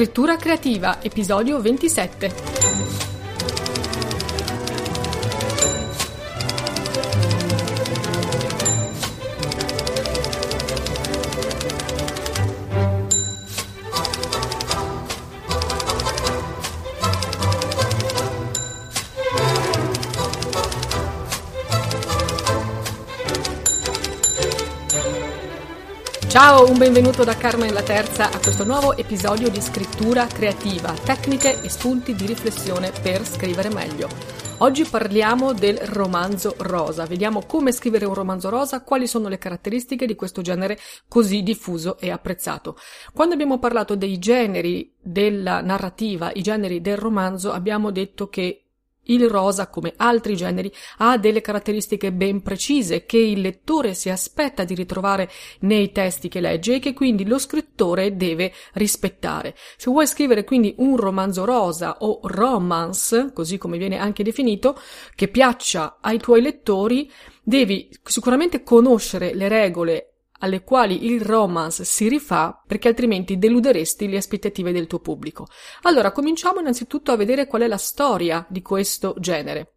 Scrittura creativa, episodio 27. Ciao, un benvenuto da Carmen la Terza a questo nuovo episodio di scrittura creativa, tecniche e spunti di riflessione per scrivere meglio. Oggi parliamo del romanzo rosa, vediamo come scrivere un romanzo rosa, quali sono le caratteristiche di questo genere così diffuso e apprezzato. Quando abbiamo parlato dei generi della narrativa, i generi del romanzo, abbiamo detto che il rosa, come altri generi, ha delle caratteristiche ben precise che il lettore si aspetta di ritrovare nei testi che legge e che quindi lo scrittore deve rispettare. Se vuoi scrivere quindi un romanzo rosa o romance, così come viene anche definito, che piaccia ai tuoi lettori, devi sicuramente conoscere le regole alle quali il romance si rifà perché altrimenti deluderesti le aspettative del tuo pubblico. Allora, cominciamo innanzitutto a vedere qual è la storia di questo genere.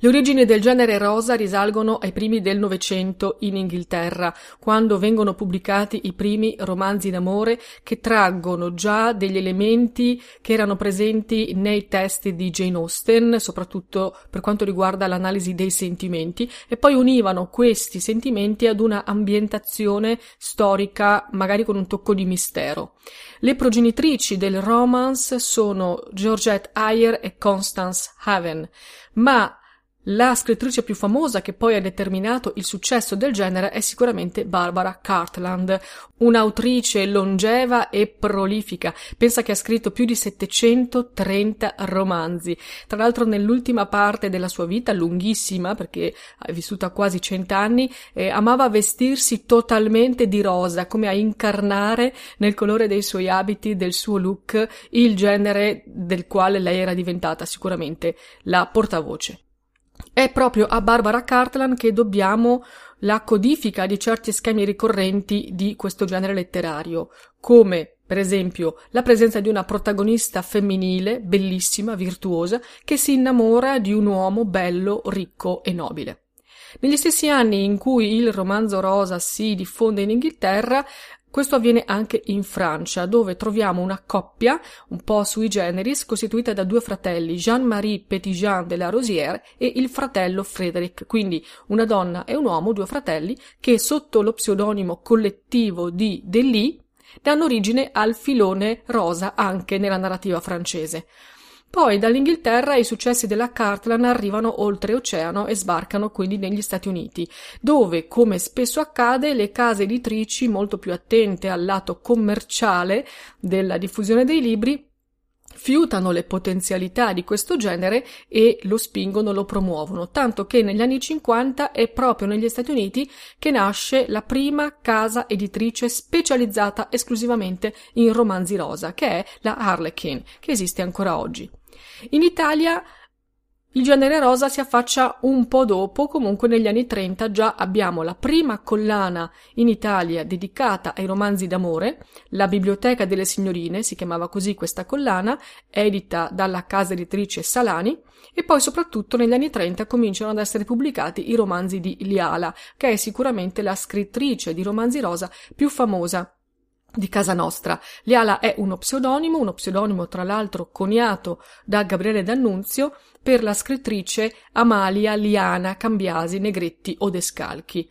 Le origini del genere rosa risalgono ai primi del Novecento in Inghilterra, quando vengono pubblicati i primi romanzi d'amore che traggono già degli elementi che erano presenti nei testi di Jane Austen, soprattutto per quanto riguarda l'analisi dei sentimenti, e poi univano questi sentimenti ad una ambientazione storica, magari con un tocco di mistero. Le progenitrici del romance sono Georgette Ayer e Constance Haven, ma la scrittrice più famosa che poi ha determinato il successo del genere è sicuramente Barbara Cartland, un'autrice longeva e prolifica. Pensa che ha scritto più di 730 romanzi. Tra l'altro nell'ultima parte della sua vita, lunghissima perché è vissuta quasi cent'anni, eh, amava vestirsi totalmente di rosa, come a incarnare nel colore dei suoi abiti, del suo look, il genere del quale lei era diventata sicuramente la portavoce. È proprio a Barbara Cartland che dobbiamo la codifica di certi schemi ricorrenti di questo genere letterario, come per esempio la presenza di una protagonista femminile, bellissima, virtuosa, che si innamora di un uomo bello, ricco e nobile. Negli stessi anni in cui il romanzo rosa si diffonde in Inghilterra, questo avviene anche in Francia, dove troviamo una coppia, un po' sui generis, costituita da due fratelli, Jean-Marie Petitjean de la Rosière e il fratello Frédéric, quindi una donna e un uomo, due fratelli, che sotto lo pseudonimo collettivo di Delis danno origine al filone rosa anche nella narrativa francese. Poi dall'Inghilterra i successi della Cartland arrivano oltreoceano e sbarcano quindi negli Stati Uniti, dove, come spesso accade, le case editrici, molto più attente al lato commerciale della diffusione dei libri, fiutano le potenzialità di questo genere e lo spingono, lo promuovono, tanto che negli anni 50 è proprio negli Stati Uniti che nasce la prima casa editrice specializzata esclusivamente in romanzi rosa, che è la Harlequin, che esiste ancora oggi. In Italia il genere rosa si affaccia un po' dopo, comunque negli anni 30 già abbiamo la prima collana in Italia dedicata ai romanzi d'amore, la Biblioteca delle Signorine, si chiamava così questa collana, edita dalla casa editrice Salani, e poi soprattutto negli anni 30 cominciano ad essere pubblicati i romanzi di Liala, che è sicuramente la scrittrice di romanzi rosa più famosa di casa nostra. Liala è uno pseudonimo, uno pseudonimo tra l'altro coniato da Gabriele D'Annunzio per la scrittrice Amalia Liana Cambiasi Negretti Odescalchi.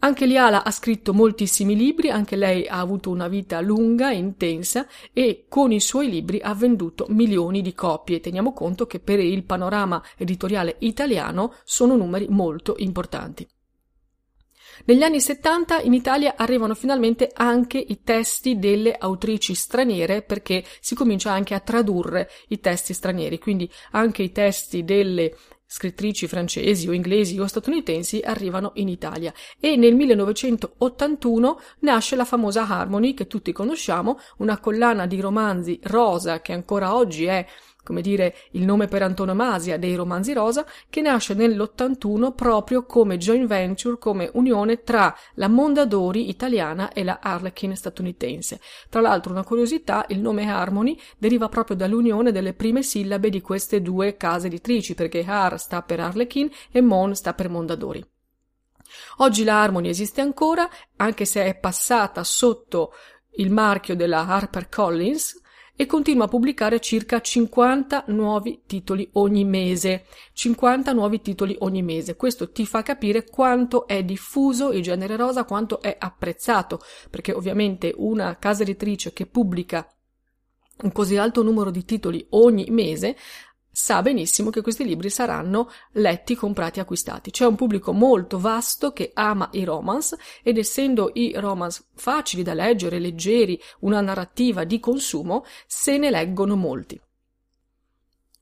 Anche Liala ha scritto moltissimi libri, anche lei ha avuto una vita lunga e intensa e con i suoi libri ha venduto milioni di copie. Teniamo conto che per il panorama editoriale italiano sono numeri molto importanti. Negli anni 70 in Italia arrivano finalmente anche i testi delle autrici straniere perché si comincia anche a tradurre i testi stranieri, quindi anche i testi delle scrittrici francesi o inglesi o statunitensi arrivano in Italia. E nel 1981 nasce la famosa Harmony che tutti conosciamo, una collana di romanzi rosa che ancora oggi è come dire il nome per antonomasia dei romanzi rosa, che nasce nell'81 proprio come joint venture, come unione tra la Mondadori italiana e la Harlequin statunitense. Tra l'altro, una curiosità, il nome Harmony deriva proprio dall'unione delle prime sillabe di queste due case editrici, perché Har sta per Harlequin e Mon sta per Mondadori. Oggi la Harmony esiste ancora, anche se è passata sotto il marchio della HarperCollins, e continua a pubblicare circa 50 nuovi titoli ogni mese. 50 nuovi titoli ogni mese. Questo ti fa capire quanto è diffuso il genere rosa, quanto è apprezzato, perché ovviamente una casa editrice che pubblica un così alto numero di titoli ogni mese sa benissimo che questi libri saranno letti, comprati, acquistati. C'è un pubblico molto vasto che ama i romance ed essendo i romance facili da leggere, leggeri, una narrativa di consumo, se ne leggono molti.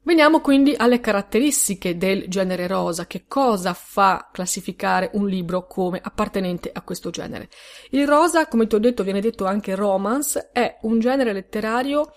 Veniamo quindi alle caratteristiche del genere rosa, che cosa fa classificare un libro come appartenente a questo genere. Il rosa, come ti ho detto, viene detto anche romance, è un genere letterario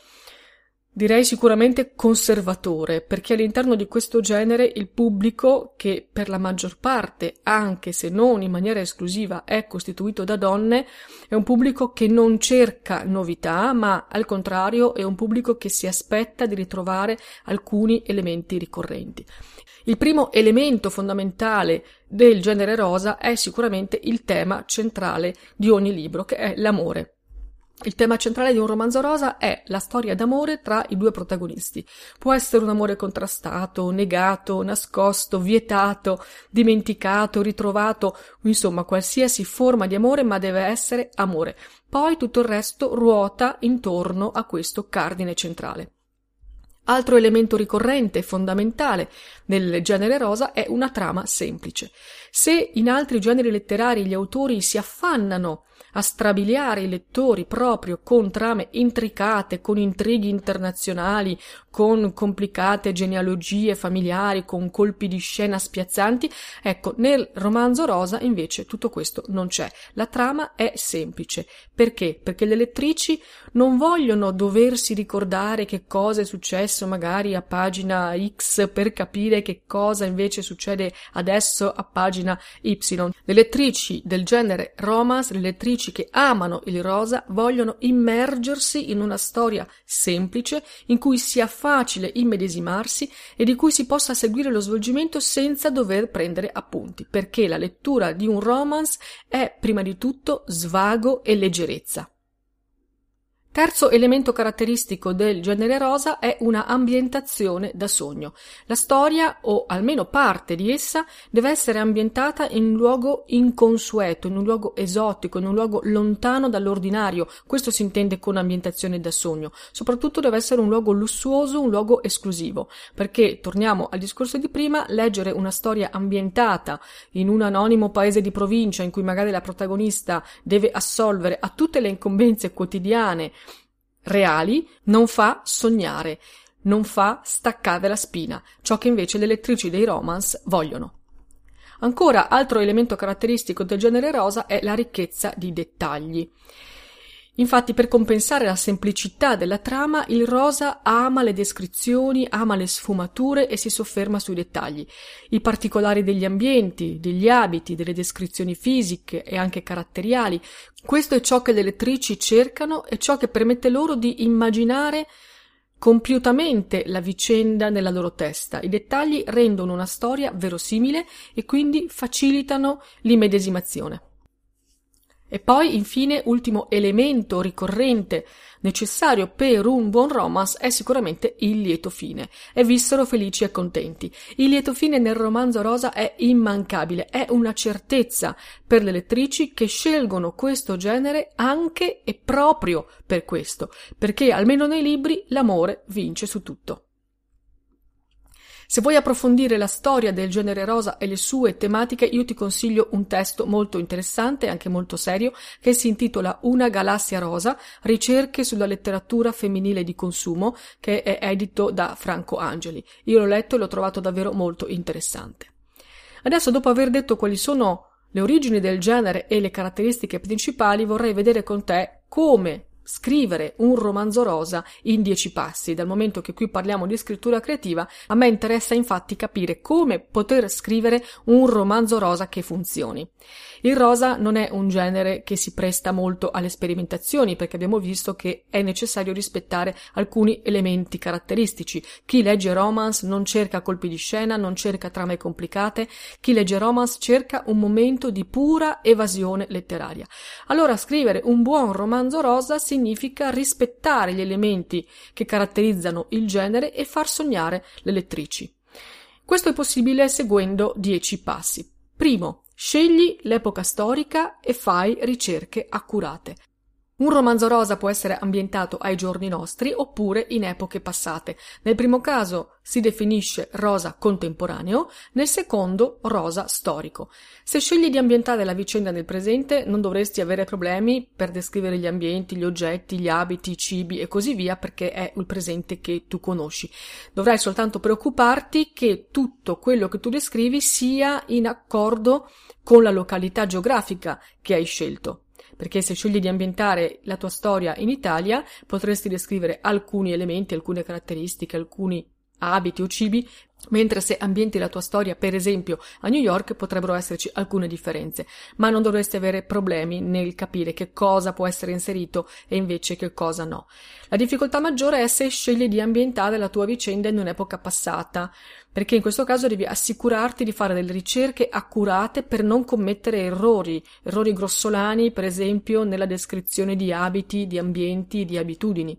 Direi sicuramente conservatore, perché all'interno di questo genere il pubblico, che per la maggior parte, anche se non in maniera esclusiva, è costituito da donne, è un pubblico che non cerca novità, ma al contrario è un pubblico che si aspetta di ritrovare alcuni elementi ricorrenti. Il primo elemento fondamentale del genere rosa è sicuramente il tema centrale di ogni libro, che è l'amore. Il tema centrale di un romanzo rosa è la storia d'amore tra i due protagonisti. Può essere un amore contrastato, negato, nascosto, vietato, dimenticato, ritrovato, insomma qualsiasi forma di amore, ma deve essere amore. Poi tutto il resto ruota intorno a questo cardine centrale. Altro elemento ricorrente e fondamentale nel genere rosa è una trama semplice. Se in altri generi letterari gli autori si affannano a strabiliare i lettori proprio con trame intricate, con intrighi internazionali, con complicate genealogie familiari, con colpi di scena spiazzanti. Ecco, nel romanzo rosa invece tutto questo non c'è. La trama è semplice. Perché? Perché le lettrici non vogliono doversi ricordare che cosa è successo magari a pagina X per capire che cosa invece succede adesso a pagina Y. Le lettrici del genere romance, le lettrici che amano il rosa vogliono immergersi in una storia semplice in cui sia facile immedesimarsi e di cui si possa seguire lo svolgimento senza dover prendere appunti, perché la lettura di un romance è prima di tutto svago e leggerezza. Terzo elemento caratteristico del genere rosa è una ambientazione da sogno. La storia, o almeno parte di essa, deve essere ambientata in un luogo inconsueto, in un luogo esotico, in un luogo lontano dall'ordinario. Questo si intende con ambientazione da sogno. Soprattutto deve essere un luogo lussuoso, un luogo esclusivo, perché, torniamo al discorso di prima, leggere una storia ambientata in un anonimo paese di provincia in cui magari la protagonista deve assolvere a tutte le incombenze quotidiane reali non fa sognare, non fa staccare la spina, ciò che invece le lettrici dei romance vogliono. Ancora, altro elemento caratteristico del genere rosa è la ricchezza di dettagli. Infatti, per compensare la semplicità della trama, il rosa ama le descrizioni, ama le sfumature e si sofferma sui dettagli. I particolari degli ambienti, degli abiti, delle descrizioni fisiche e anche caratteriali. Questo è ciò che le lettrici cercano e ciò che permette loro di immaginare compiutamente la vicenda nella loro testa. I dettagli rendono una storia verosimile e quindi facilitano l'immedesimazione. E poi, infine, ultimo elemento ricorrente necessario per un buon romance è sicuramente il lieto fine. E vissero felici e contenti. Il lieto fine nel romanzo rosa è immancabile, è una certezza per le lettrici che scelgono questo genere anche e proprio per questo, perché almeno nei libri l'amore vince su tutto. Se vuoi approfondire la storia del genere rosa e le sue tematiche, io ti consiglio un testo molto interessante e anche molto serio che si intitola Una galassia rosa, ricerche sulla letteratura femminile di consumo, che è edito da Franco Angeli. Io l'ho letto e l'ho trovato davvero molto interessante. Adesso, dopo aver detto quali sono le origini del genere e le caratteristiche principali, vorrei vedere con te come scrivere un romanzo rosa in dieci passi. Dal momento che qui parliamo di scrittura creativa, a me interessa infatti capire come poter scrivere un romanzo rosa che funzioni. Il rosa non è un genere che si presta molto alle sperimentazioni perché abbiamo visto che è necessario rispettare alcuni elementi caratteristici. Chi legge romance non cerca colpi di scena, non cerca trame complicate, chi legge romance cerca un momento di pura evasione letteraria. Allora scrivere un buon romanzo rosa si significa rispettare gli elementi che caratterizzano il genere e far sognare le lettrici. Questo è possibile seguendo dieci passi. Primo, scegli l'epoca storica e fai ricerche accurate. Un romanzo rosa può essere ambientato ai giorni nostri oppure in epoche passate. Nel primo caso si definisce rosa contemporaneo, nel secondo rosa storico. Se scegli di ambientare la vicenda nel presente non dovresti avere problemi per descrivere gli ambienti, gli oggetti, gli abiti, i cibi e così via perché è il presente che tu conosci. Dovrai soltanto preoccuparti che tutto quello che tu descrivi sia in accordo con la località geografica che hai scelto perché se scegli di ambientare la tua storia in Italia, potresti descrivere alcuni elementi, alcune caratteristiche, alcuni abiti o cibi, mentre se ambienti la tua storia, per esempio, a New York, potrebbero esserci alcune differenze, ma non dovresti avere problemi nel capire che cosa può essere inserito e invece che cosa no. La difficoltà maggiore è se scegli di ambientare la tua vicenda in un'epoca passata, perché in questo caso devi assicurarti di fare delle ricerche accurate per non commettere errori, errori grossolani, per esempio nella descrizione di abiti, di ambienti, di abitudini.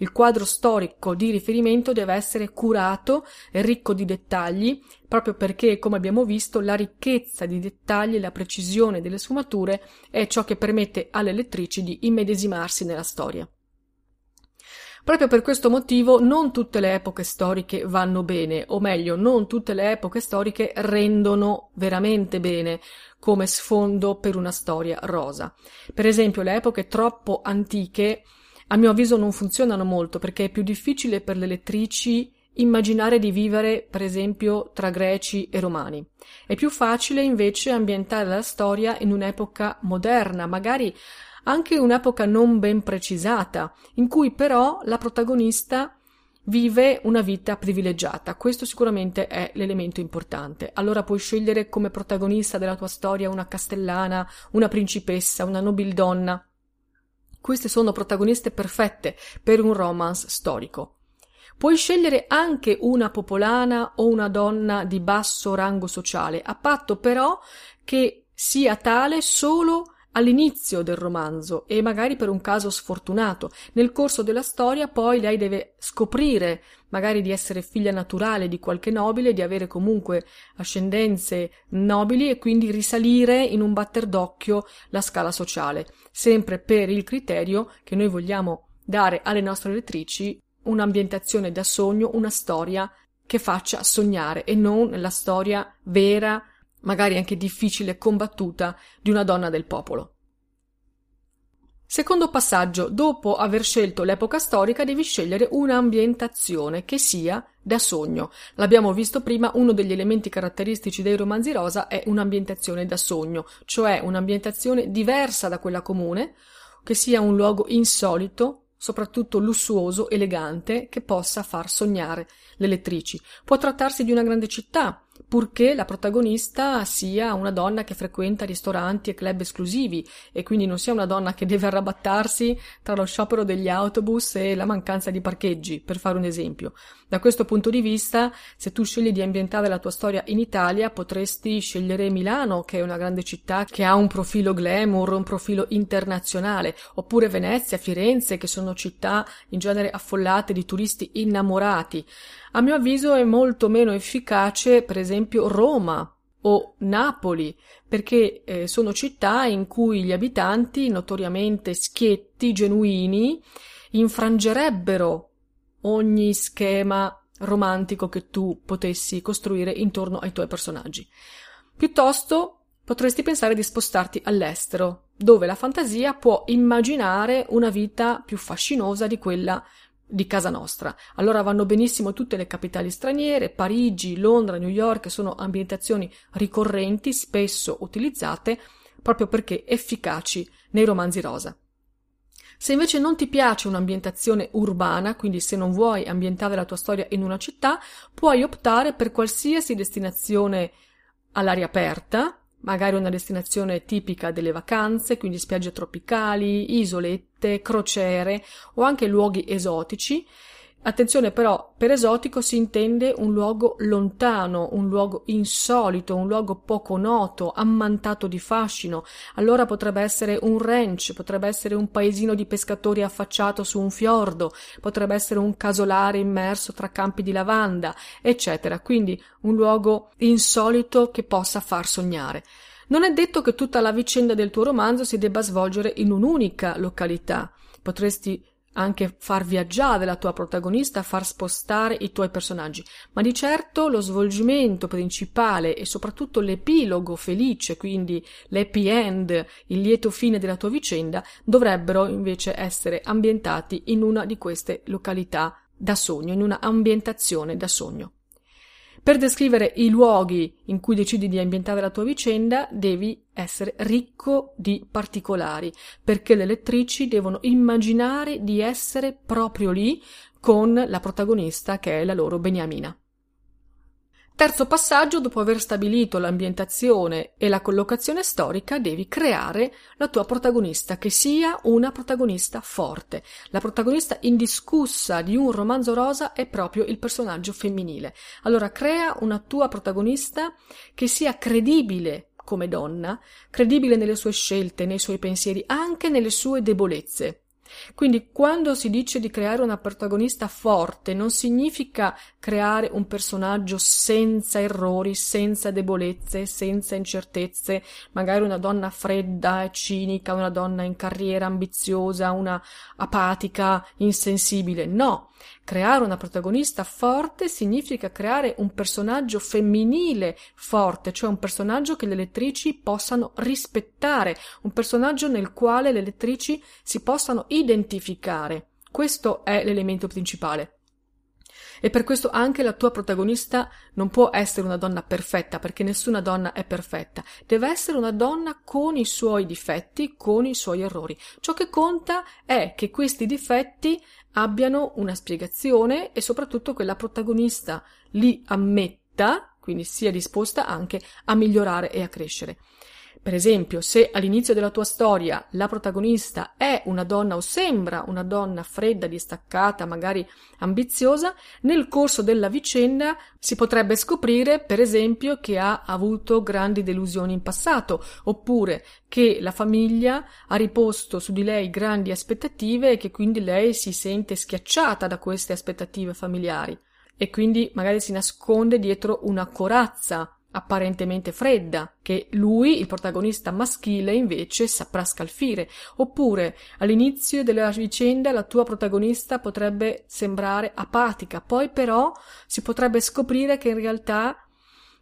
Il quadro storico di riferimento deve essere curato ricco di dettagli, proprio perché, come abbiamo visto, la ricchezza di dettagli e la precisione delle sfumature è ciò che permette alle lettrici di immedesimarsi nella storia. Proprio per questo motivo non tutte le epoche storiche vanno bene, o meglio, non tutte le epoche storiche rendono veramente bene come sfondo per una storia rosa. Per esempio, le epoche troppo antiche, a mio avviso, non funzionano molto perché è più difficile per le lettrici immaginare di vivere, per esempio, tra greci e romani. È più facile invece ambientare la storia in un'epoca moderna, magari anche un'epoca non ben precisata, in cui però la protagonista vive una vita privilegiata. Questo sicuramente è l'elemento importante. Allora puoi scegliere come protagonista della tua storia una castellana, una principessa, una nobildonna. Queste sono protagoniste perfette per un romance storico. Puoi scegliere anche una popolana o una donna di basso rango sociale, a patto però che sia tale solo all'inizio del romanzo e magari per un caso sfortunato. Nel corso della storia poi lei deve scoprire magari di essere figlia naturale di qualche nobile, di avere comunque ascendenze nobili e quindi risalire in un batter d'occhio la scala sociale, sempre per il criterio che noi vogliamo dare alle nostre lettrici un'ambientazione da sogno, una storia che faccia sognare e non la storia vera magari anche difficile combattuta, di una donna del popolo. Secondo passaggio, dopo aver scelto l'epoca storica devi scegliere un'ambientazione che sia da sogno. L'abbiamo visto prima, uno degli elementi caratteristici dei romanzi rosa è un'ambientazione da sogno, cioè un'ambientazione diversa da quella comune, che sia un luogo insolito, soprattutto lussuoso, elegante, che possa far sognare le lettrici. Può trattarsi di una grande città, purché la protagonista sia una donna che frequenta ristoranti e club esclusivi e quindi non sia una donna che deve arrabattarsi tra lo sciopero degli autobus e la mancanza di parcheggi, per fare un esempio. Da questo punto di vista, se tu scegli di ambientare la tua storia in Italia, potresti scegliere Milano, che è una grande città che ha un profilo glamour, un profilo internazionale, oppure Venezia, Firenze, che sono città in genere affollate di turisti innamorati. A mio avviso è molto meno efficace, per esempio, Roma o Napoli, perché eh, sono città in cui gli abitanti, notoriamente schietti, genuini, infrangerebbero ogni schema romantico che tu potessi costruire intorno ai tuoi personaggi. Piuttosto potresti pensare di spostarti all'estero, dove la fantasia può immaginare una vita più fascinosa di quella di casa nostra. Allora vanno benissimo tutte le capitali straniere, Parigi, Londra, New York, sono ambientazioni ricorrenti, spesso utilizzate, proprio perché efficaci nei romanzi rosa. Se invece non ti piace un'ambientazione urbana, quindi se non vuoi ambientare la tua storia in una città, puoi optare per qualsiasi destinazione all'aria aperta, magari una destinazione tipica delle vacanze, quindi spiagge tropicali, isolette, crociere o anche luoghi esotici Attenzione però, per esotico si intende un luogo lontano, un luogo insolito, un luogo poco noto, ammantato di fascino. Allora potrebbe essere un ranch, potrebbe essere un paesino di pescatori affacciato su un fiordo, potrebbe essere un casolare immerso tra campi di lavanda, eccetera. Quindi un luogo insolito che possa far sognare. Non è detto che tutta la vicenda del tuo romanzo si debba svolgere in un'unica località. Potresti anche far viaggiare la tua protagonista, far spostare i tuoi personaggi, ma di certo lo svolgimento principale e soprattutto l'epilogo felice, quindi l'happy end, il lieto fine della tua vicenda, dovrebbero invece essere ambientati in una di queste località da sogno, in una ambientazione da sogno. Per descrivere i luoghi in cui decidi di ambientare la tua vicenda, devi essere ricco di particolari, perché le lettrici devono immaginare di essere proprio lì con la protagonista che è la loro Beniamina. Terzo passaggio, dopo aver stabilito l'ambientazione e la collocazione storica, devi creare la tua protagonista, che sia una protagonista forte. La protagonista indiscussa di un romanzo rosa è proprio il personaggio femminile. Allora crea una tua protagonista che sia credibile come donna, credibile nelle sue scelte, nei suoi pensieri, anche nelle sue debolezze. Quindi quando si dice di creare una protagonista forte non significa creare un personaggio senza errori, senza debolezze, senza incertezze, magari una donna fredda e cinica, una donna in carriera ambiziosa, una apatica, insensibile. No, Creare una protagonista forte significa creare un personaggio femminile forte, cioè un personaggio che le lettrici possano rispettare, un personaggio nel quale le lettrici si possano identificare. Questo è l'elemento principale. E per questo anche la tua protagonista non può essere una donna perfetta, perché nessuna donna è perfetta. Deve essere una donna con i suoi difetti, con i suoi errori. Ciò che conta è che questi difetti abbiano una spiegazione e soprattutto che la protagonista li ammetta, quindi sia disposta anche a migliorare e a crescere. Per esempio, se all'inizio della tua storia la protagonista è una donna o sembra una donna fredda, distaccata, magari ambiziosa, nel corso della vicenda si potrebbe scoprire, per esempio, che ha avuto grandi delusioni in passato, oppure che la famiglia ha riposto su di lei grandi aspettative e che quindi lei si sente schiacciata da queste aspettative familiari. E quindi magari si nasconde dietro una corazza apparentemente fredda, che lui, il protagonista maschile, invece saprà scalfire. Oppure, all'inizio della vicenda, la tua protagonista potrebbe sembrare apatica, poi però si potrebbe scoprire che in realtà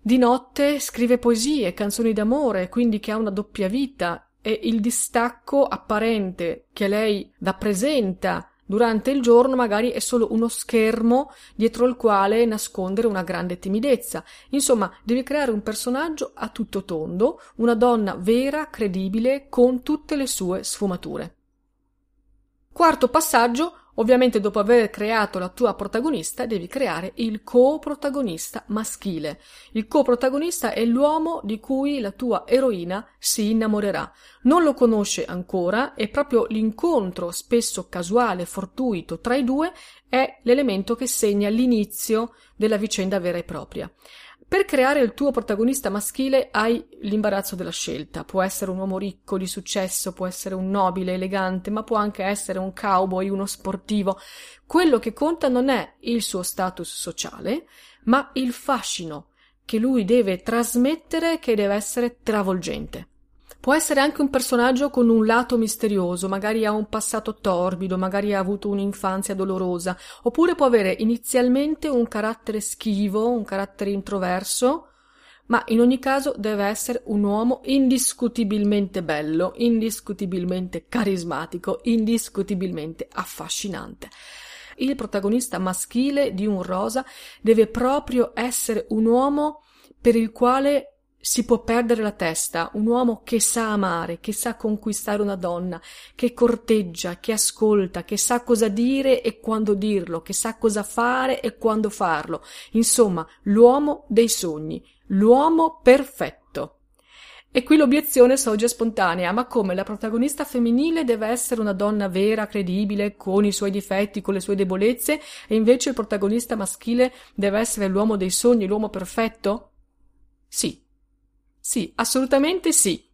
di notte scrive poesie, canzoni d'amore, quindi che ha una doppia vita, e il distacco apparente che lei rappresenta Durante il giorno magari è solo uno schermo dietro il quale nascondere una grande timidezza. Insomma, devi creare un personaggio a tutto tondo, una donna vera, credibile, con tutte le sue sfumature. Quarto passaggio, Ovviamente dopo aver creato la tua protagonista devi creare il coprotagonista maschile. Il coprotagonista è l'uomo di cui la tua eroina si innamorerà. Non lo conosce ancora e proprio l'incontro spesso casuale, fortuito tra i due è l'elemento che segna l'inizio della vicenda vera e propria. Per creare il tuo protagonista maschile hai l'imbarazzo della scelta. Può essere un uomo ricco, di successo, può essere un nobile, elegante, ma può anche essere un cowboy, uno sportivo. Quello che conta non è il suo status sociale, ma il fascino che lui deve trasmettere che deve essere travolgente. Può essere anche un personaggio con un lato misterioso, magari ha un passato torbido, magari ha avuto un'infanzia dolorosa, oppure può avere inizialmente un carattere schivo, un carattere introverso, ma in ogni caso deve essere un uomo indiscutibilmente bello, indiscutibilmente carismatico, indiscutibilmente affascinante. Il protagonista maschile di un rosa deve proprio essere un uomo per il quale si può perdere la testa, un uomo che sa amare, che sa conquistare una donna, che corteggia, che ascolta, che sa cosa dire e quando dirlo, che sa cosa fare e quando farlo. Insomma, l'uomo dei sogni, l'uomo perfetto. E qui l'obiezione sorge spontanea, ma come la protagonista femminile deve essere una donna vera, credibile, con i suoi difetti, con le sue debolezze, e invece il protagonista maschile deve essere l'uomo dei sogni, l'uomo perfetto? Sì. Sì, assolutamente sì.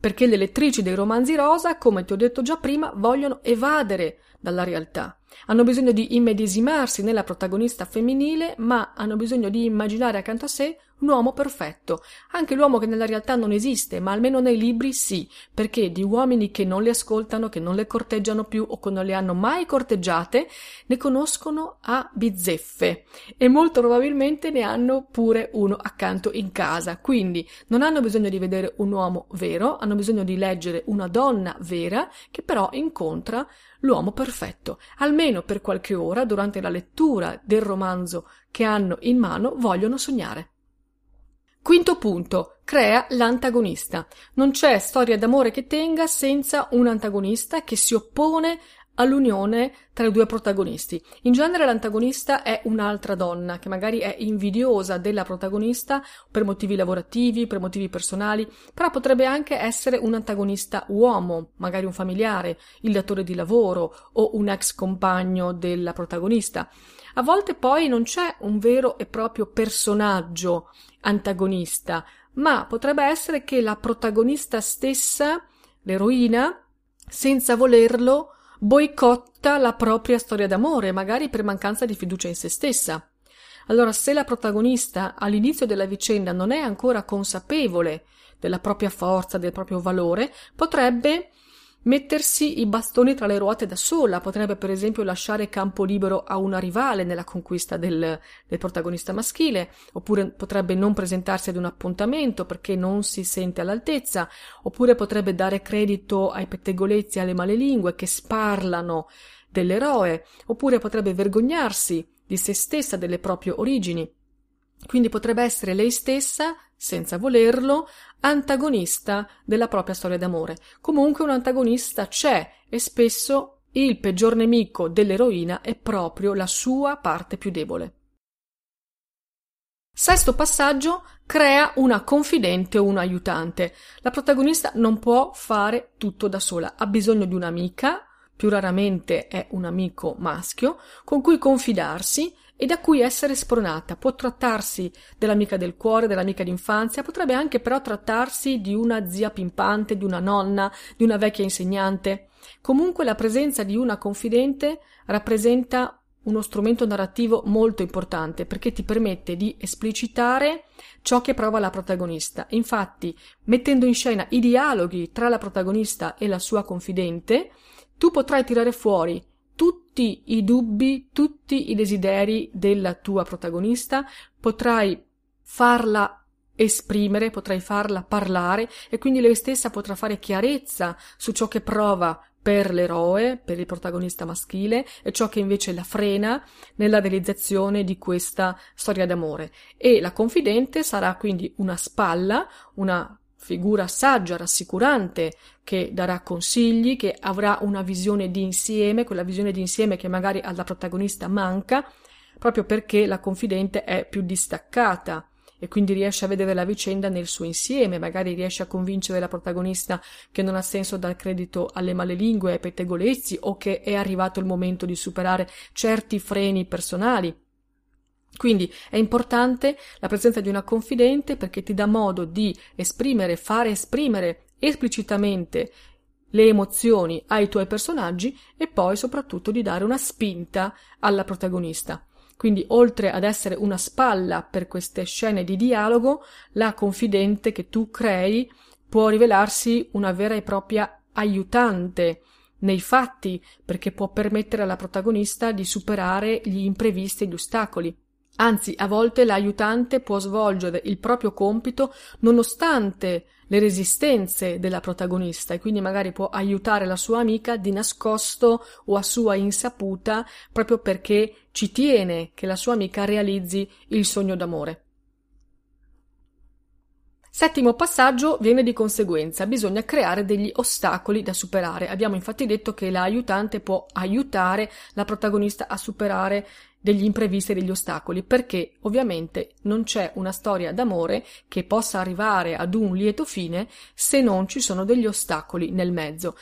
Perché le lettrici dei romanzi rosa, come ti ho detto già prima, vogliono evadere dalla realtà. Hanno bisogno di immedesimarsi nella protagonista femminile, ma hanno bisogno di immaginare accanto a sé un uomo perfetto, anche l'uomo che nella realtà non esiste, ma almeno nei libri sì, perché di uomini che non le ascoltano, che non le corteggiano più o che non le hanno mai corteggiate, ne conoscono a bizzeffe e molto probabilmente ne hanno pure uno accanto in casa. Quindi non hanno bisogno di vedere un uomo vero, hanno bisogno di leggere una donna vera che però incontra l'uomo perfetto. Almeno per qualche ora durante la lettura del romanzo che hanno in mano vogliono sognare. Quinto punto, crea l'antagonista. Non c'è storia d'amore che tenga senza un antagonista che si oppone all'unione tra i due protagonisti. In genere l'antagonista è un'altra donna che magari è invidiosa della protagonista per motivi lavorativi, per motivi personali, però potrebbe anche essere un antagonista uomo, magari un familiare, il datore di lavoro o un ex compagno della protagonista. A volte poi non c'è un vero e proprio personaggio antagonista, ma potrebbe essere che la protagonista stessa, l'eroina, senza volerlo, boicotta la propria storia d'amore, magari per mancanza di fiducia in se stessa. Allora, se la protagonista all'inizio della vicenda non è ancora consapevole della propria forza, del proprio valore, potrebbe mettersi i bastoni tra le ruote da sola, potrebbe per esempio lasciare campo libero a una rivale nella conquista del, del, protagonista maschile, oppure potrebbe non presentarsi ad un appuntamento perché non si sente all'altezza, oppure potrebbe dare credito ai pettegolezzi e alle malelingue che sparlano dell'eroe, oppure potrebbe vergognarsi di se stessa, delle proprie origini. Quindi potrebbe essere lei stessa, senza volerlo, antagonista della propria storia d'amore. Comunque un antagonista c'è e spesso il peggior nemico dell'eroina è proprio la sua parte più debole. Sesto passaggio, crea una confidente o un aiutante. La protagonista non può fare tutto da sola, ha bisogno di un'amica, più raramente è un amico maschio, con cui confidarsi e da cui essere spronata. Può trattarsi dell'amica del cuore, dell'amica d'infanzia, potrebbe anche però trattarsi di una zia pimpante, di una nonna, di una vecchia insegnante. Comunque la presenza di una confidente rappresenta uno strumento narrativo molto importante perché ti permette di esplicitare ciò che prova la protagonista. Infatti, mettendo in scena i dialoghi tra la protagonista e la sua confidente, tu potrai tirare fuori tutti i dubbi, tutti i desideri della tua protagonista, potrai farla esprimere, potrai farla parlare e quindi lei stessa potrà fare chiarezza su ciò che prova per l'eroe, per il protagonista maschile e ciò che invece la frena nella realizzazione di questa storia d'amore. E la confidente sarà quindi una spalla, una figura saggia, rassicurante, che darà consigli, che avrà una visione di insieme, quella visione di insieme che magari alla protagonista manca, proprio perché la confidente è più distaccata e quindi riesce a vedere la vicenda nel suo insieme, magari riesce a convincere la protagonista che non ha senso dar credito alle malelingue, ai pettegolezzi o che è arrivato il momento di superare certi freni personali quindi è importante la presenza di una confidente perché ti dà modo di esprimere, fare esprimere esplicitamente le emozioni ai tuoi personaggi e poi soprattutto di dare una spinta alla protagonista. Quindi, oltre ad essere una spalla per queste scene di dialogo, la confidente che tu crei può rivelarsi una vera e propria aiutante nei fatti, perché può permettere alla protagonista di superare gli imprevisti e gli ostacoli. Anzi, a volte l'aiutante può svolgere il proprio compito nonostante le resistenze della protagonista e quindi magari può aiutare la sua amica di nascosto o a sua insaputa proprio perché ci tiene che la sua amica realizzi il sogno d'amore. Settimo passaggio viene di conseguenza, bisogna creare degli ostacoli da superare. Abbiamo infatti detto che l'aiutante può aiutare la protagonista a superare degli imprevisti e degli ostacoli, perché ovviamente non c'è una storia d'amore che possa arrivare ad un lieto fine se non ci sono degli ostacoli nel mezzo.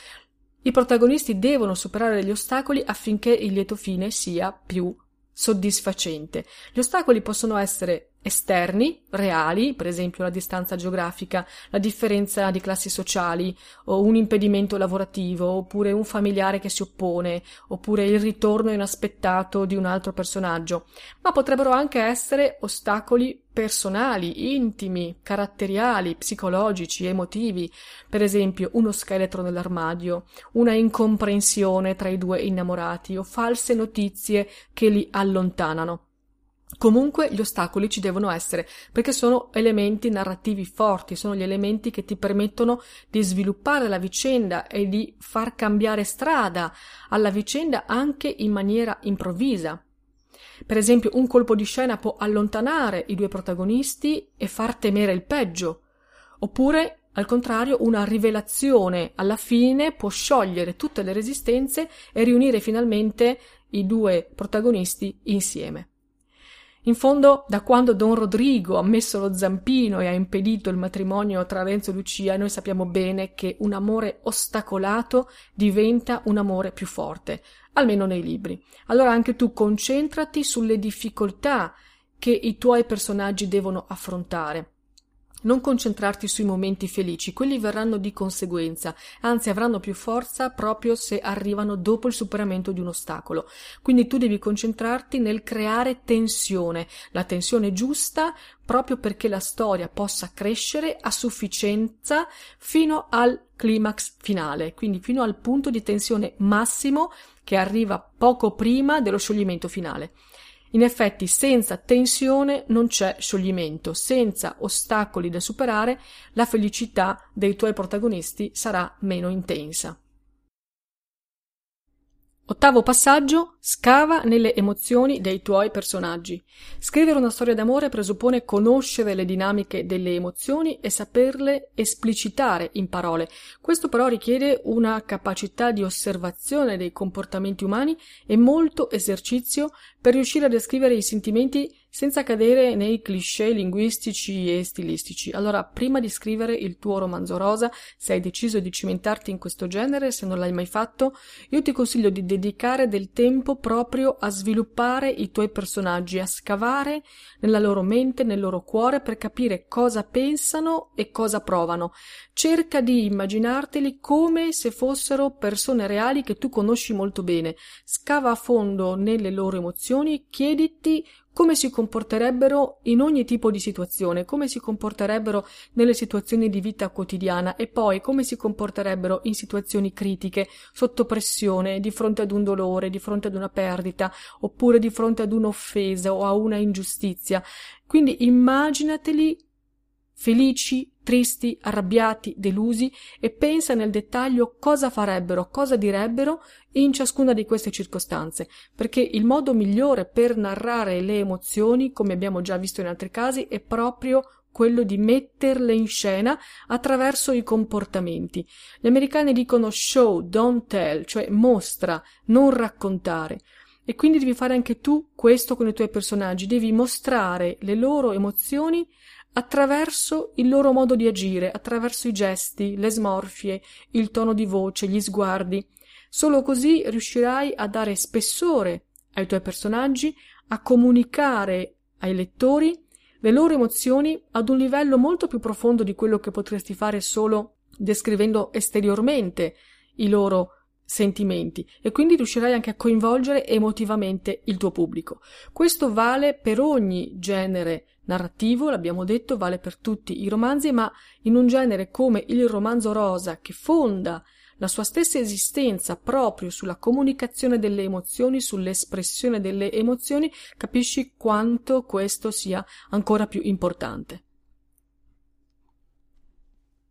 I protagonisti devono superare degli ostacoli affinché il lieto fine sia più soddisfacente. Gli ostacoli possono essere esterni, reali, per esempio la distanza geografica, la differenza di classi sociali, o un impedimento lavorativo, oppure un familiare che si oppone, oppure il ritorno inaspettato di un altro personaggio, ma potrebbero anche essere ostacoli personali, intimi, caratteriali, psicologici, emotivi, per esempio uno scheletro nell'armadio, una incomprensione tra i due innamorati o false notizie che li allontanano. Comunque gli ostacoli ci devono essere, perché sono elementi narrativi forti, sono gli elementi che ti permettono di sviluppare la vicenda e di far cambiare strada alla vicenda anche in maniera improvvisa. Per esempio, un colpo di scena può allontanare i due protagonisti e far temere il peggio, oppure al contrario, una rivelazione alla fine può sciogliere tutte le resistenze e riunire finalmente i due protagonisti insieme. In fondo, da quando Don Rodrigo ha messo lo zampino e ha impedito il matrimonio tra Renzo e Lucia, noi sappiamo bene che un amore ostacolato diventa un amore più forte, almeno nei libri. Allora anche tu concentrati sulle difficoltà che i tuoi personaggi devono affrontare non concentrarti sui momenti felici, quelli verranno di conseguenza, anzi avranno più forza proprio se arrivano dopo il superamento di un ostacolo. Quindi tu devi concentrarti nel creare tensione, la tensione giusta proprio perché la storia possa crescere a sufficienza fino al climax finale, quindi fino al punto di tensione massimo che arriva poco prima dello scioglimento finale. In effetti, senza tensione non c'è scioglimento, senza ostacoli da superare, la felicità dei tuoi protagonisti sarà meno intensa. Ottavo passaggio, scava nelle emozioni dei tuoi personaggi. Scrivere una storia d'amore presuppone conoscere le dinamiche delle emozioni e saperle esplicitare in parole. Questo però richiede una capacità di osservazione dei comportamenti umani e molto esercizio per riuscire a descrivere i sentimenti senza cadere nei cliché linguistici e stilistici. Allora, prima di scrivere il tuo romanzo rosa, se hai deciso di cimentarti in questo genere, se non l'hai mai fatto, io ti consiglio di dedicare del tempo proprio a sviluppare i tuoi personaggi, a scavare nella loro mente, nel loro cuore per capire cosa pensano e cosa provano. Cerca di immaginarteli come se fossero persone reali che tu conosci molto bene. Scava a fondo nelle loro emozioni, chiediti come si comporterebbero in ogni tipo di situazione, come si comporterebbero nelle situazioni di vita quotidiana e poi come si comporterebbero in situazioni critiche, sotto pressione, di fronte ad un dolore, di fronte ad una perdita, oppure di fronte ad un'offesa o a una ingiustizia. Quindi immaginateli felici, tristi, arrabbiati, delusi e pensa nel dettaglio cosa farebbero, cosa direbbero in ciascuna di queste circostanze, perché il modo migliore per narrare le emozioni, come abbiamo già visto in altri casi, è proprio quello di metterle in scena attraverso i comportamenti. Gli americani dicono show, don't tell, cioè mostra, non raccontare. E quindi devi fare anche tu questo con i tuoi personaggi, devi mostrare le loro emozioni attraverso il loro modo di agire, attraverso i gesti, le smorfie, il tono di voce, gli sguardi. Solo così riuscirai a dare spessore ai tuoi personaggi, a comunicare ai lettori le loro emozioni ad un livello molto più profondo di quello che potresti fare solo descrivendo esteriormente i loro sentimenti e quindi riuscirai anche a coinvolgere emotivamente il tuo pubblico. Questo vale per ogni genere narrativo, l'abbiamo detto, vale per tutti i romanzi, ma in un genere come il romanzo rosa che fonda la sua stessa esistenza proprio sulla comunicazione delle emozioni, sull'espressione delle emozioni, capisci quanto questo sia ancora più importante.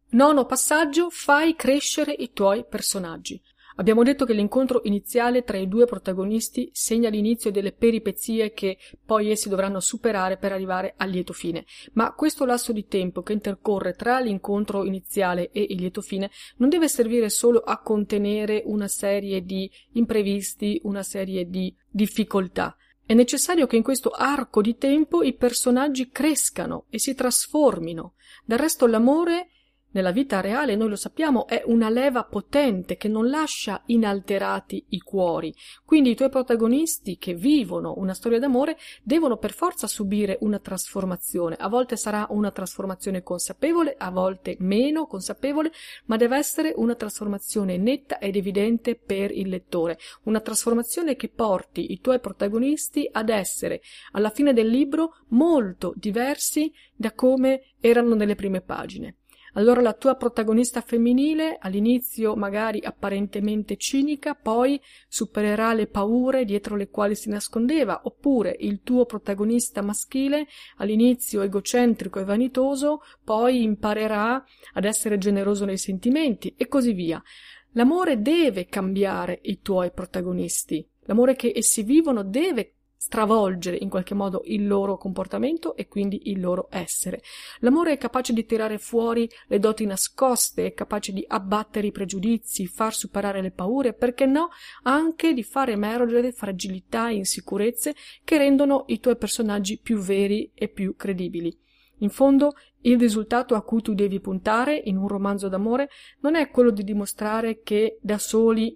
Nono passaggio, fai crescere i tuoi personaggi. Abbiamo detto che l'incontro iniziale tra i due protagonisti segna l'inizio delle peripezie che poi essi dovranno superare per arrivare al lieto fine. Ma questo lasso di tempo che intercorre tra l'incontro iniziale e il lieto fine non deve servire solo a contenere una serie di imprevisti, una serie di difficoltà. È necessario che in questo arco di tempo i personaggi crescano e si trasformino. Del resto l'amore nella vita reale, noi lo sappiamo, è una leva potente che non lascia inalterati i cuori. Quindi i tuoi protagonisti che vivono una storia d'amore devono per forza subire una trasformazione. A volte sarà una trasformazione consapevole, a volte meno consapevole, ma deve essere una trasformazione netta ed evidente per il lettore. Una trasformazione che porti i tuoi protagonisti ad essere, alla fine del libro, molto diversi da come erano nelle prime pagine. Allora la tua protagonista femminile, all'inizio magari apparentemente cinica, poi supererà le paure dietro le quali si nascondeva, oppure il tuo protagonista maschile, all'inizio egocentrico e vanitoso, poi imparerà ad essere generoso nei sentimenti e così via. L'amore deve cambiare i tuoi protagonisti. L'amore che essi vivono deve stravolgere in qualche modo il loro comportamento e quindi il loro essere. L'amore è capace di tirare fuori le doti nascoste, è capace di abbattere i pregiudizi, far superare le paure, perché no, anche di far emergere fragilità e insicurezze che rendono i tuoi personaggi più veri e più credibili. In fondo, il risultato a cui tu devi puntare in un romanzo d'amore non è quello di dimostrare che da soli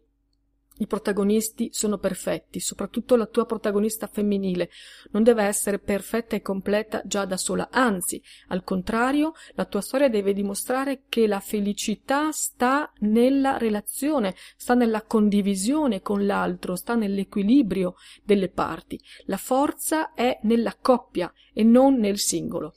i protagonisti sono perfetti, soprattutto la tua protagonista femminile non deve essere perfetta e completa già da sola, anzi, al contrario, la tua storia deve dimostrare che la felicità sta nella relazione, sta nella condivisione con l'altro, sta nell'equilibrio delle parti. La forza è nella coppia e non nel singolo.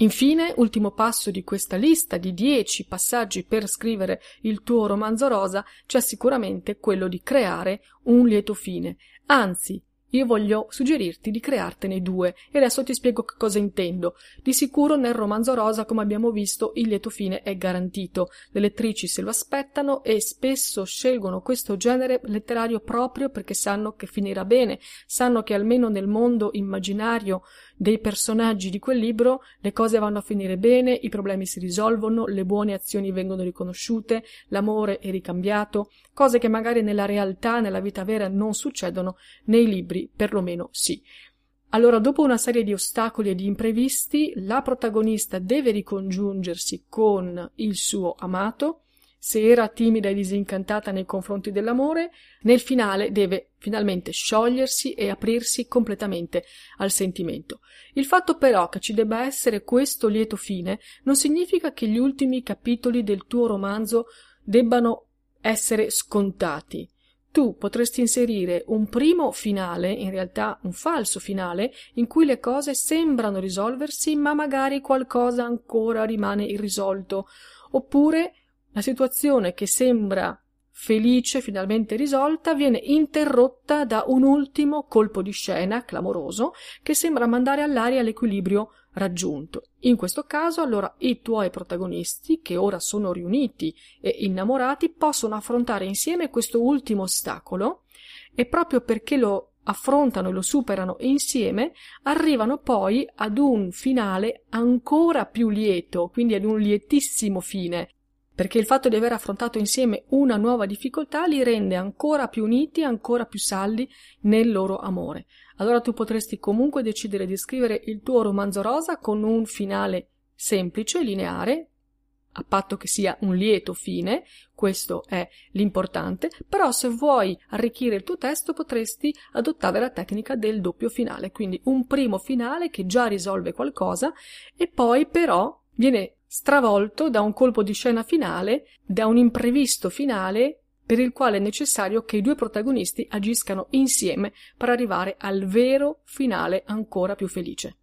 Infine, ultimo passo di questa lista di dieci passaggi per scrivere il tuo romanzo rosa, c'è sicuramente quello di creare un lieto fine. Anzi, io voglio suggerirti di creartene due e adesso ti spiego che cosa intendo. Di sicuro nel romanzo rosa, come abbiamo visto, il lieto fine è garantito. Le lettrici se lo aspettano e spesso scelgono questo genere letterario proprio perché sanno che finirà bene, sanno che almeno nel mondo immaginario dei personaggi di quel libro le cose vanno a finire bene, i problemi si risolvono, le buone azioni vengono riconosciute, l'amore è ricambiato, cose che magari nella realtà, nella vita vera non succedono, nei libri perlomeno sì. Allora, dopo una serie di ostacoli e di imprevisti, la protagonista deve ricongiungersi con il suo amato, se era timida e disincantata nei confronti dell'amore, nel finale deve finalmente sciogliersi e aprirsi completamente al sentimento. Il fatto però che ci debba essere questo lieto fine non significa che gli ultimi capitoli del tuo romanzo debbano essere scontati. Tu potresti inserire un primo finale, in realtà un falso finale, in cui le cose sembrano risolversi, ma magari qualcosa ancora rimane irrisolto, oppure la situazione che sembra felice, finalmente risolta, viene interrotta da un ultimo colpo di scena clamoroso che sembra mandare all'aria l'equilibrio raggiunto. In questo caso, allora, i tuoi protagonisti, che ora sono riuniti e innamorati, possono affrontare insieme questo ultimo ostacolo e proprio perché lo affrontano e lo superano insieme, arrivano poi ad un finale ancora più lieto, quindi ad un lietissimo fine, perché il fatto di aver affrontato insieme una nuova difficoltà li rende ancora più uniti, ancora più saldi nel loro amore. Allora tu potresti comunque decidere di scrivere il tuo romanzo rosa con un finale semplice, lineare, a patto che sia un lieto fine, questo è l'importante, però se vuoi arricchire il tuo testo potresti adottare la tecnica del doppio finale, quindi un primo finale che già risolve qualcosa e poi però viene stravolto da un colpo di scena finale, da un imprevisto finale per il quale è necessario che i due protagonisti agiscano insieme per arrivare al vero finale ancora più felice.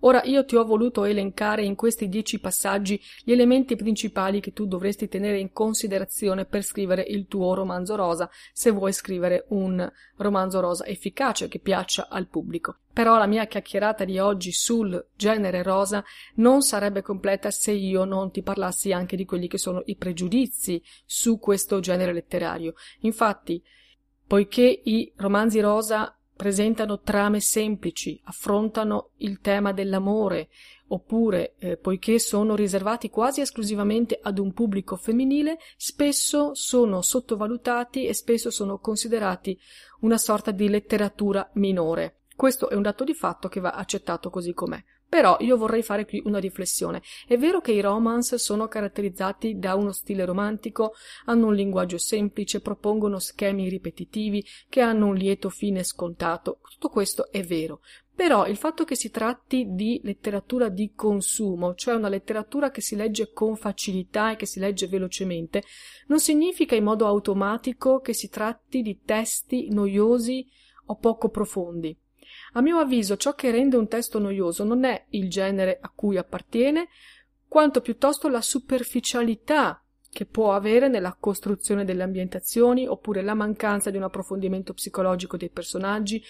Ora io ti ho voluto elencare in questi dieci passaggi gli elementi principali che tu dovresti tenere in considerazione per scrivere il tuo romanzo rosa, se vuoi scrivere un romanzo rosa efficace che piaccia al pubblico. Però la mia chiacchierata di oggi sul genere rosa non sarebbe completa se io non ti parlassi anche di quelli che sono i pregiudizi su questo genere letterario. Infatti, poiché i romanzi rosa presentano trame semplici, affrontano il tema dell'amore, oppure, eh, poiché sono riservati quasi esclusivamente ad un pubblico femminile, spesso sono sottovalutati e spesso sono considerati una sorta di letteratura minore. Questo è un dato di fatto che va accettato così com'è. Però io vorrei fare qui una riflessione. È vero che i romance sono caratterizzati da uno stile romantico, hanno un linguaggio semplice, propongono schemi ripetitivi che hanno un lieto fine scontato. Tutto questo è vero. Però il fatto che si tratti di letteratura di consumo, cioè una letteratura che si legge con facilità e che si legge velocemente, non significa in modo automatico che si tratti di testi noiosi o poco profondi. A mio avviso ciò che rende un testo noioso non è il genere a cui appartiene, quanto piuttosto la superficialità che può avere nella costruzione delle ambientazioni, oppure la mancanza di un approfondimento psicologico dei personaggi,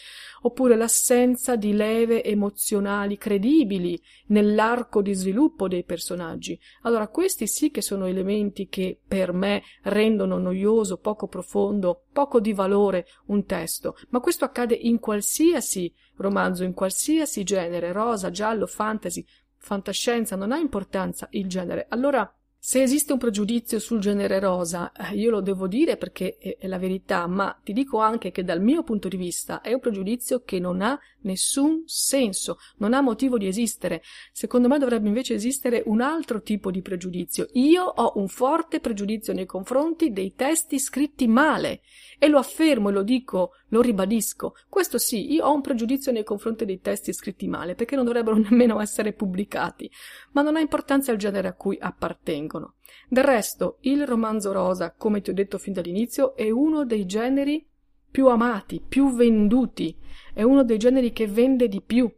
oppure l'assenza di leve emozionali credibili nell'arco di sviluppo dei personaggi. Allora, questi sì che sono elementi che per me rendono noioso, poco profondo, poco di valore un testo, ma questo accade in qualsiasi romanzo, in qualsiasi genere, rosa, giallo, fantasy, fantascienza, non ha importanza il genere. Allora, se esiste un pregiudizio sul genere rosa, eh, io lo devo dire perché è, la verità, ma ti dico anche che dal mio punto di vista è un pregiudizio che non ha nessun senso, non ha motivo di esistere. Secondo me dovrebbe invece esistere un altro tipo di pregiudizio. Io ho un forte pregiudizio nei confronti dei testi scritti male e lo affermo e lo dico, lo ribadisco. Questo sì, io ho un pregiudizio nei confronti dei testi scritti male perché non dovrebbero nemmeno essere pubblicati, ma non ha importanza il genere a cui appartengo avvengono. Del resto, il romanzo rosa, come ti ho detto fin dall'inizio, è uno dei generi più amati, più venduti, è uno dei generi che vende di più.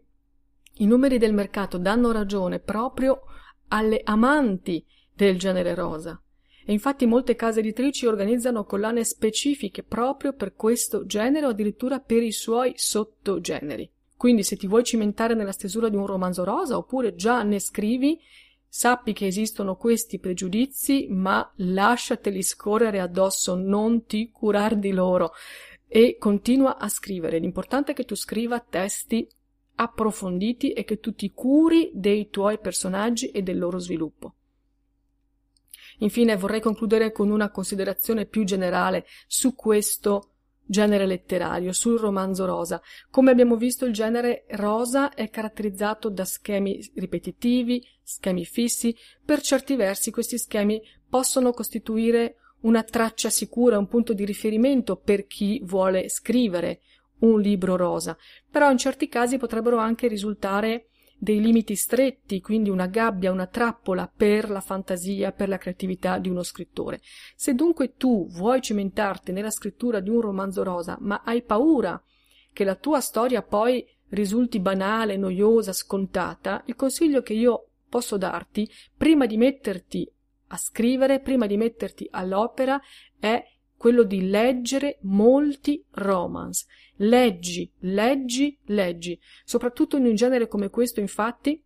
I numeri del mercato danno ragione proprio alle amanti del genere rosa. E infatti molte case editrici organizzano collane specifiche proprio per questo genere o addirittura per i suoi sottogeneri. Quindi se ti vuoi cimentare nella stesura di un romanzo rosa oppure già ne scrivi, Sappi che esistono questi pregiudizi, ma lasciateli scorrere addosso, non ti curar di loro e continua a scrivere. L'importante è che tu scriva testi approfonditi e che tu ti curi dei tuoi personaggi e del loro sviluppo. Infine vorrei concludere con una considerazione più generale su questo genere letterario, sul romanzo rosa. Come abbiamo visto, il genere rosa è caratterizzato da schemi ripetitivi, schemi fissi. Per certi versi questi schemi possono costituire una traccia sicura, un punto di riferimento per chi vuole scrivere un libro rosa, però in certi casi potrebbero anche risultare dei limiti stretti, quindi una gabbia, una trappola per la fantasia, per la creatività di uno scrittore. Se dunque tu vuoi cimentarti nella scrittura di un romanzo rosa, ma hai paura che la tua storia poi risulti banale, noiosa, scontata, il consiglio che io posso darti, prima di metterti a scrivere, prima di metterti all'opera, è quello di leggere molti romance. Leggi, leggi, leggi. Soprattutto in un genere come questo, infatti,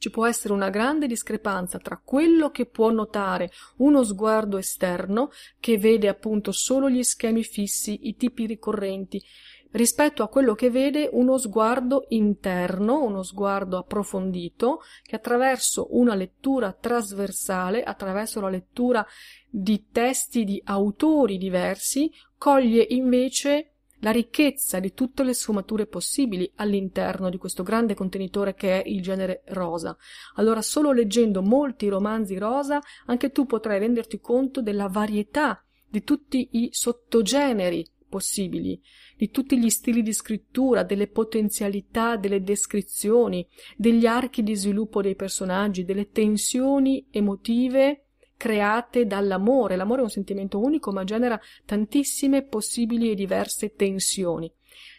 ci può essere una grande discrepanza tra quello che può notare uno sguardo esterno, che vede appunto solo gli schemi fissi, i tipi ricorrenti, rispetto a quello che vede uno sguardo interno, uno sguardo approfondito, che attraverso una lettura trasversale, attraverso la lettura di testi di autori diversi, coglie invece la ricchezza di tutte le sfumature possibili all'interno di questo grande contenitore che è il genere rosa. Allora, solo leggendo molti romanzi rosa, anche tu potrai renderti conto della varietà di tutti i sottogeneri possibili, di tutti gli stili di scrittura, delle potenzialità, delle descrizioni, degli archi di sviluppo dei personaggi, delle tensioni emotive create dall'amore. L'amore è un sentimento unico, ma genera tantissime possibili e diverse tensioni.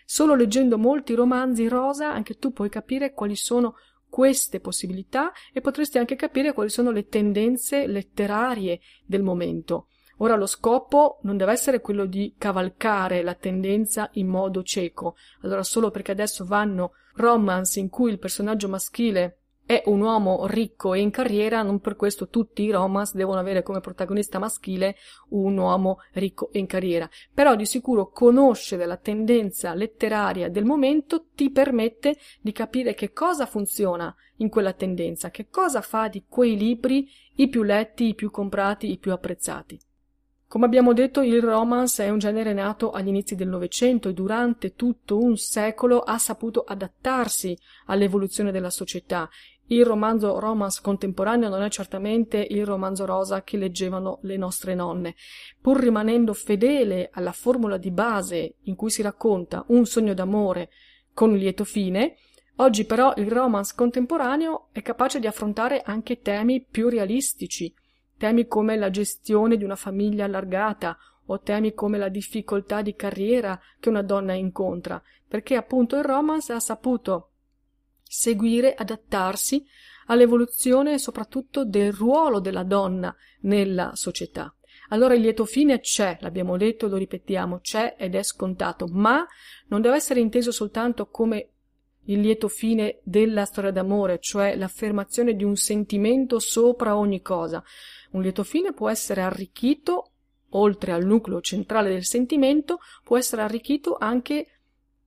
Solo leggendo molti romanzi rosa anche tu puoi capire quali sono queste possibilità e potresti anche capire quali sono le tendenze letterarie del momento. Ora lo scopo non deve essere quello di cavalcare la tendenza in modo cieco. Allora solo perché adesso vanno romance in cui il personaggio maschile è un uomo ricco e in carriera, non per questo tutti i romance devono avere come protagonista maschile un uomo ricco e in carriera. Però di sicuro conoscere la tendenza letteraria del momento ti permette di capire che cosa funziona in quella tendenza, che cosa fa di quei libri i più letti, i più comprati, i più apprezzati. Come abbiamo detto, il romance è un genere nato agli inizi del Novecento e durante tutto un secolo ha saputo adattarsi all'evoluzione della società il romanzo romance contemporaneo non è certamente il romanzo rosa che leggevano le nostre nonne. Pur rimanendo fedele alla formula di base in cui si racconta un sogno d'amore con un lieto fine, oggi però il romance contemporaneo è capace di affrontare anche temi più realistici, temi come la gestione di una famiglia allargata o temi come la difficoltà di carriera che una donna incontra, perché appunto il romance ha saputo seguire, adattarsi all'evoluzione soprattutto del ruolo della donna nella società. Allora il lieto fine c'è, l'abbiamo detto lo ripetiamo, c'è ed è scontato, ma non deve essere inteso soltanto come il lieto fine della storia d'amore, cioè l'affermazione di un sentimento sopra ogni cosa. Un lieto fine può essere arricchito, oltre al nucleo centrale del sentimento, può essere arricchito anche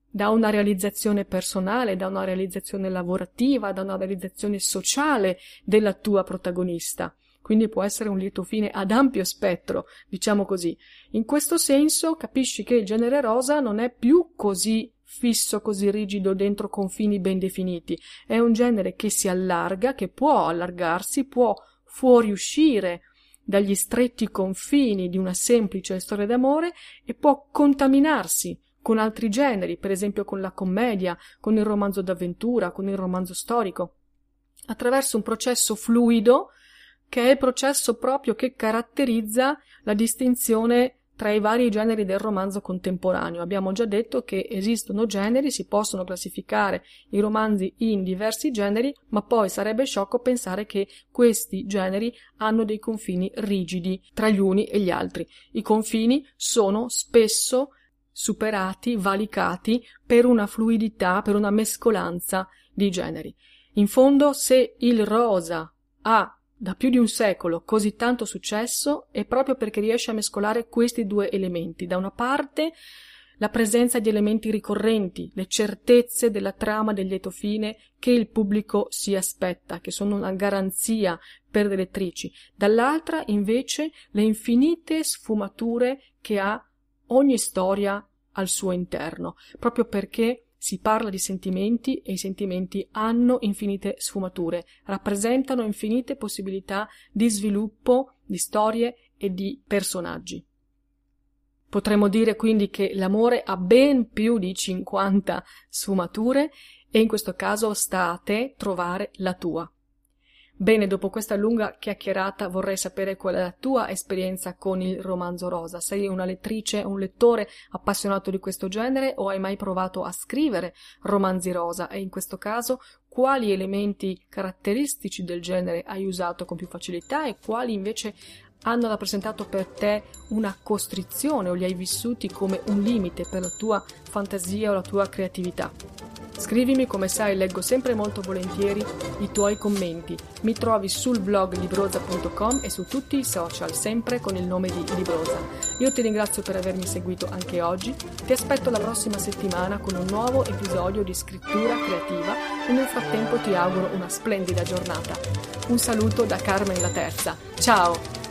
da una realizzazione personale, da una realizzazione lavorativa, da una realizzazione sociale della tua protagonista. Quindi può essere un lieto fine ad ampio spettro, diciamo così. In questo senso capisci che il genere rosa non è più così fisso, così rigido dentro confini ben definiti. È un genere che si allarga, che può allargarsi, può fuoriuscire dagli stretti confini di una semplice storia d'amore e può contaminarsi con altri generi, per esempio con la commedia, con il romanzo d'avventura, con il romanzo storico, attraverso un processo fluido che è il processo proprio che caratterizza la distinzione tra i vari generi del romanzo contemporaneo. Abbiamo già detto che esistono generi, si possono classificare i romanzi in diversi generi, ma poi sarebbe sciocco pensare che questi generi hanno dei confini rigidi tra gli uni e gli altri. I confini sono spesso superati, valicati per una fluidità, per una mescolanza di generi. In fondo, se il rosa ha da più di un secolo così tanto successo è proprio perché riesce a mescolare questi due elementi. Da una parte la presenza di elementi ricorrenti, le certezze della trama del lieto fine che il pubblico si aspetta, che sono una garanzia per le lettrici. Dall'altra, invece, le infinite sfumature che ha ogni storia al suo interno, proprio perché si parla di sentimenti e i sentimenti hanno infinite sfumature, rappresentano infinite possibilità di sviluppo di storie e di personaggi. Potremmo dire quindi che l'amore ha ben più di 50 sfumature e in questo caso sta a te trovare la tua. Bene, dopo questa lunga chiacchierata vorrei sapere qual è la tua esperienza con il romanzo rosa. Sei una lettrice, un lettore appassionato di questo genere o hai mai provato a scrivere romanzi rosa e in questo caso quali elementi caratteristici del genere hai usato con più facilità e quali invece hanno rappresentato per te una costrizione o li hai vissuti come un limite per la tua fantasia o la tua creatività. Scrivimi come sai, leggo sempre molto volentieri i tuoi commenti. Mi trovi sul blog libroza.com e su tutti i social, sempre con il nome di Libroza. Io ti ringrazio per avermi seguito anche oggi. Ti aspetto la prossima settimana con un nuovo episodio di scrittura creativa e nel frattempo ti auguro una splendida giornata. Un saluto da Carmen la Terza. Ciao!